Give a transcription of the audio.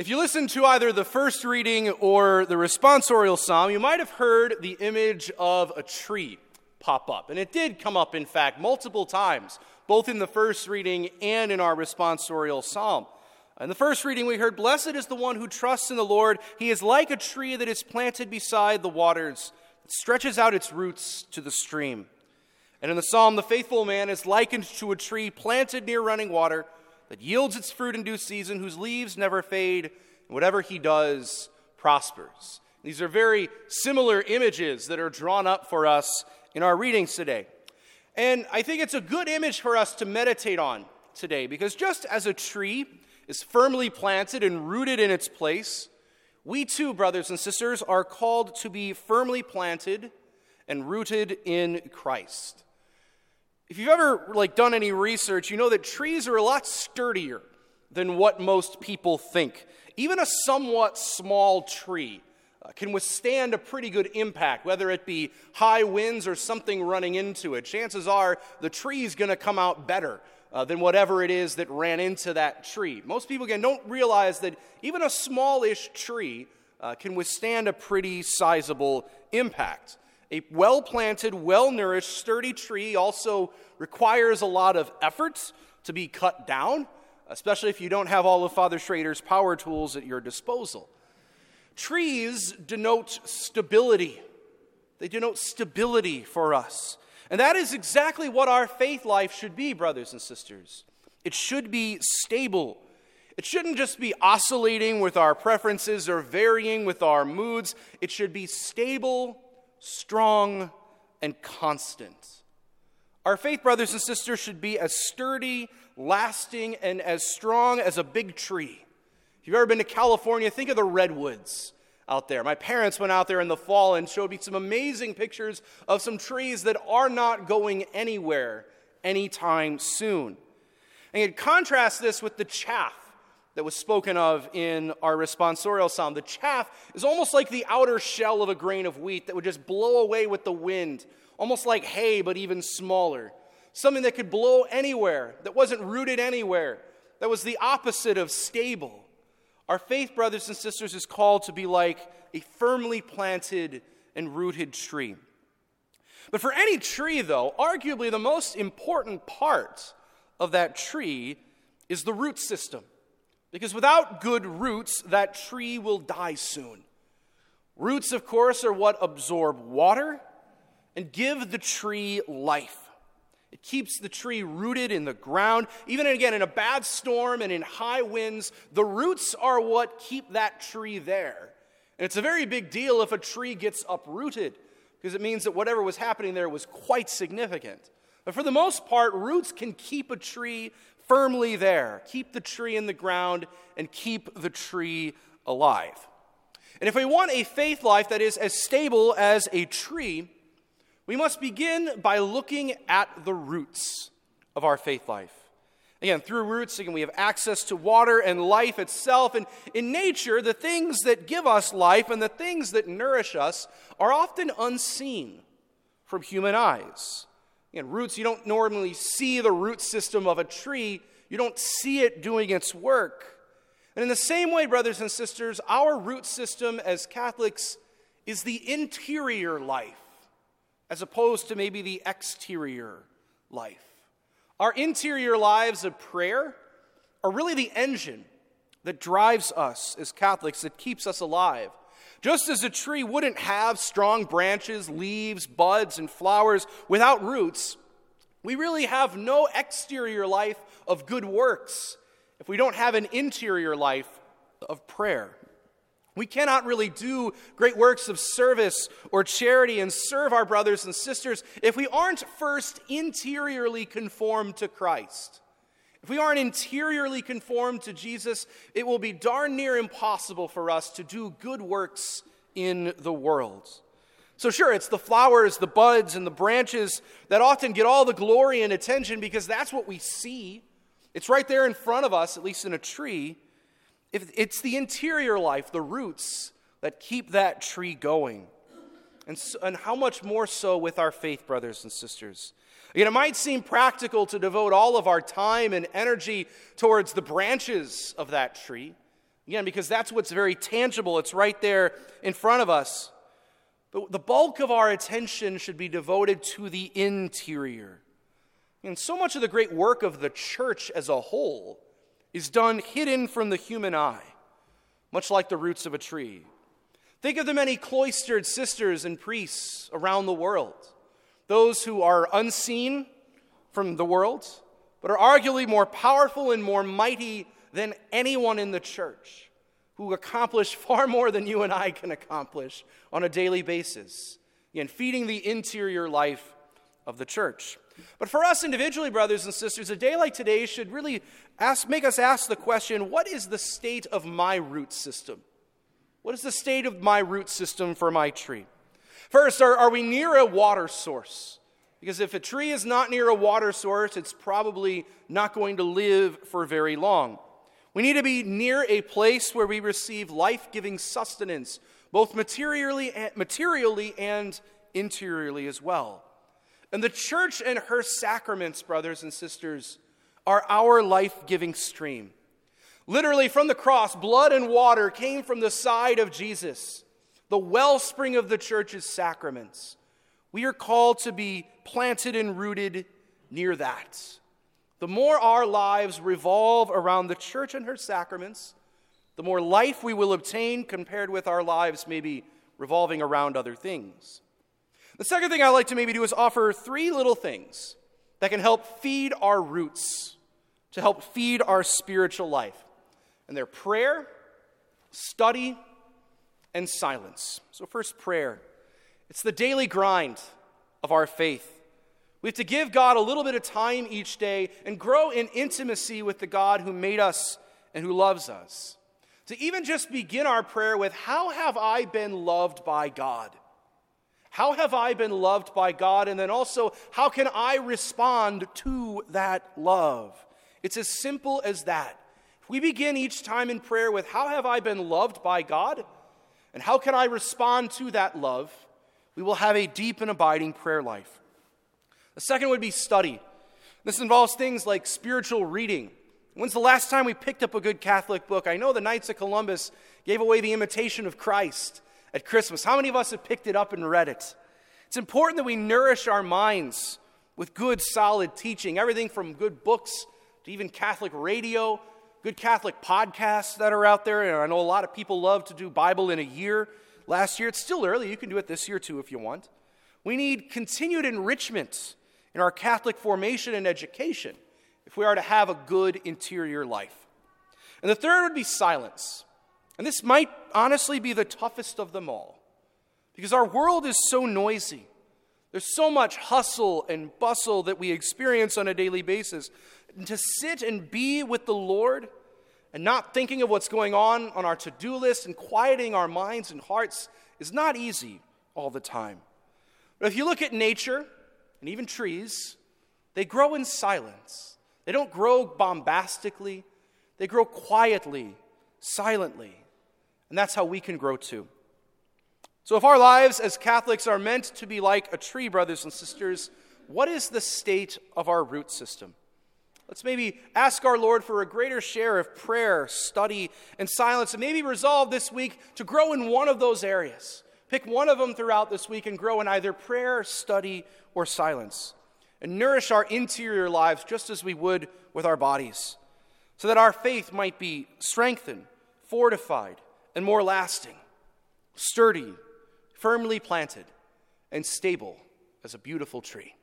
If you listen to either the first reading or the responsorial psalm, you might have heard the image of a tree pop up. And it did come up, in fact, multiple times, both in the first reading and in our responsorial psalm. In the first reading, we heard, Blessed is the one who trusts in the Lord. He is like a tree that is planted beside the waters, that stretches out its roots to the stream. And in the psalm, the faithful man is likened to a tree planted near running water that yields its fruit in due season, whose leaves never fade, and whatever he does prospers. These are very similar images that are drawn up for us in our readings today. And I think it's a good image for us to meditate on today because just as a tree is firmly planted and rooted in its place, we too, brothers and sisters, are called to be firmly planted and rooted in Christ. If you've ever like done any research, you know that trees are a lot sturdier than what most people think. Even a somewhat small tree uh, can withstand a pretty good impact, whether it be high winds or something running into it. Chances are the tree is going to come out better uh, than whatever it is that ran into that tree. Most people, again, don't realize that even a smallish tree uh, can withstand a pretty sizable impact. A well planted, well nourished, sturdy tree also requires a lot of effort to be cut down, especially if you don't have all of Father Schrader's power tools at your disposal. Trees denote stability. They denote stability for us. And that is exactly what our faith life should be, brothers and sisters. It should be stable. It shouldn't just be oscillating with our preferences or varying with our moods. It should be stable, strong, and constant. Our faith, brothers and sisters, should be as sturdy, lasting, and as strong as a big tree. If you've ever been to California, think of the redwoods out there. My parents went out there in the fall and showed me some amazing pictures of some trees that are not going anywhere anytime soon. And you contrast this with the chaff that was spoken of in our responsorial psalm. The chaff is almost like the outer shell of a grain of wheat that would just blow away with the wind, almost like hay, but even smaller. Something that could blow anywhere, that wasn't rooted anywhere, that was the opposite of stable. Our faith, brothers and sisters, is called to be like a firmly planted and rooted tree. But for any tree, though, arguably the most important part of that tree is the root system. Because without good roots, that tree will die soon. Roots, of course, are what absorb water and give the tree life. It keeps the tree rooted in the ground. Even again, in a bad storm and in high winds, the roots are what keep that tree there. And it's a very big deal if a tree gets uprooted, because it means that whatever was happening there was quite significant. But for the most part, roots can keep a tree firmly there, keep the tree in the ground, and keep the tree alive. And if we want a faith life that is as stable as a tree, we must begin by looking at the roots of our faith life. Again, through roots, again, we have access to water and life itself. And in nature, the things that give us life and the things that nourish us are often unseen from human eyes. Again, roots, you don't normally see the root system of a tree, you don't see it doing its work. And in the same way, brothers and sisters, our root system as Catholics is the interior life as opposed to maybe the exterior life. Our interior lives of prayer are really the engine that drives us as Catholics, that keeps us alive. Just as a tree wouldn't have strong branches, leaves, buds, and flowers without roots, we really have no exterior life of good works if we don't have an interior life of prayer. We cannot really do great works of service or charity and serve our brothers and sisters if we aren't first interiorly conformed to Christ. If we aren't interiorly conformed to Jesus, it will be darn near impossible for us to do good works in the world. So, sure, it's the flowers, the buds, and the branches that often get all the glory and attention because that's what we see. It's right there in front of us, at least in a tree. It's the interior life, the roots, that keep that tree going. And, so, and how much more so with our faith, brothers and sisters? It might seem practical to devote all of our time and energy towards the branches of that tree. Again, because that's what's very tangible, it's right there in front of us. But the bulk of our attention should be devoted to the interior. And so much of the great work of the church as a whole is done hidden from the human eye, much like the roots of a tree. Think of the many cloistered sisters and priests around the world, those who are unseen from the world, but are arguably more powerful and more mighty than anyone in the church, who accomplish far more than you and I can accomplish on a daily basis. Again, feeding the interior life of the church. But for us individually, brothers and sisters, a day like today should really ask, make us ask the question what is the state of my root system? What is the state of my root system for my tree? First, are, are we near a water source? Because if a tree is not near a water source, it's probably not going to live for very long. We need to be near a place where we receive life giving sustenance, both materially and, materially and interiorly as well. And the church and her sacraments, brothers and sisters, are our life giving stream. Literally, from the cross, blood and water came from the side of Jesus, the wellspring of the church's sacraments. We are called to be planted and rooted near that. The more our lives revolve around the church and her sacraments, the more life we will obtain compared with our lives maybe revolving around other things. The second thing I like to maybe do is offer three little things that can help feed our roots, to help feed our spiritual life. And they're prayer, study, and silence. So, first, prayer. It's the daily grind of our faith. We have to give God a little bit of time each day and grow in intimacy with the God who made us and who loves us. To even just begin our prayer with, How have I been loved by God? How have I been loved by God? And then also, how can I respond to that love? It's as simple as that. If we begin each time in prayer with, How have I been loved by God? And how can I respond to that love? We will have a deep and abiding prayer life. The second would be study. This involves things like spiritual reading. When's the last time we picked up a good Catholic book? I know the Knights of Columbus gave away the Imitation of Christ at Christmas. How many of us have picked it up and read it? It's important that we nourish our minds with good, solid teaching, everything from good books to even Catholic radio, good Catholic podcasts that are out there. And I know a lot of people love to do Bible in a year. Last year, it's still early. You can do it this year too if you want. We need continued enrichment in our Catholic formation and education if we are to have a good interior life. And the third would be silence. And this might honestly be the toughest of them all because our world is so noisy. There's so much hustle and bustle that we experience on a daily basis. And to sit and be with the Lord and not thinking of what's going on on our to do list and quieting our minds and hearts is not easy all the time. But if you look at nature and even trees, they grow in silence. They don't grow bombastically, they grow quietly, silently. And that's how we can grow too. So, if our lives as Catholics are meant to be like a tree, brothers and sisters, what is the state of our root system? Let's maybe ask our Lord for a greater share of prayer, study, and silence, and maybe resolve this week to grow in one of those areas. Pick one of them throughout this week and grow in either prayer, study, or silence. And nourish our interior lives just as we would with our bodies, so that our faith might be strengthened, fortified, and more lasting, sturdy, firmly planted, and stable as a beautiful tree.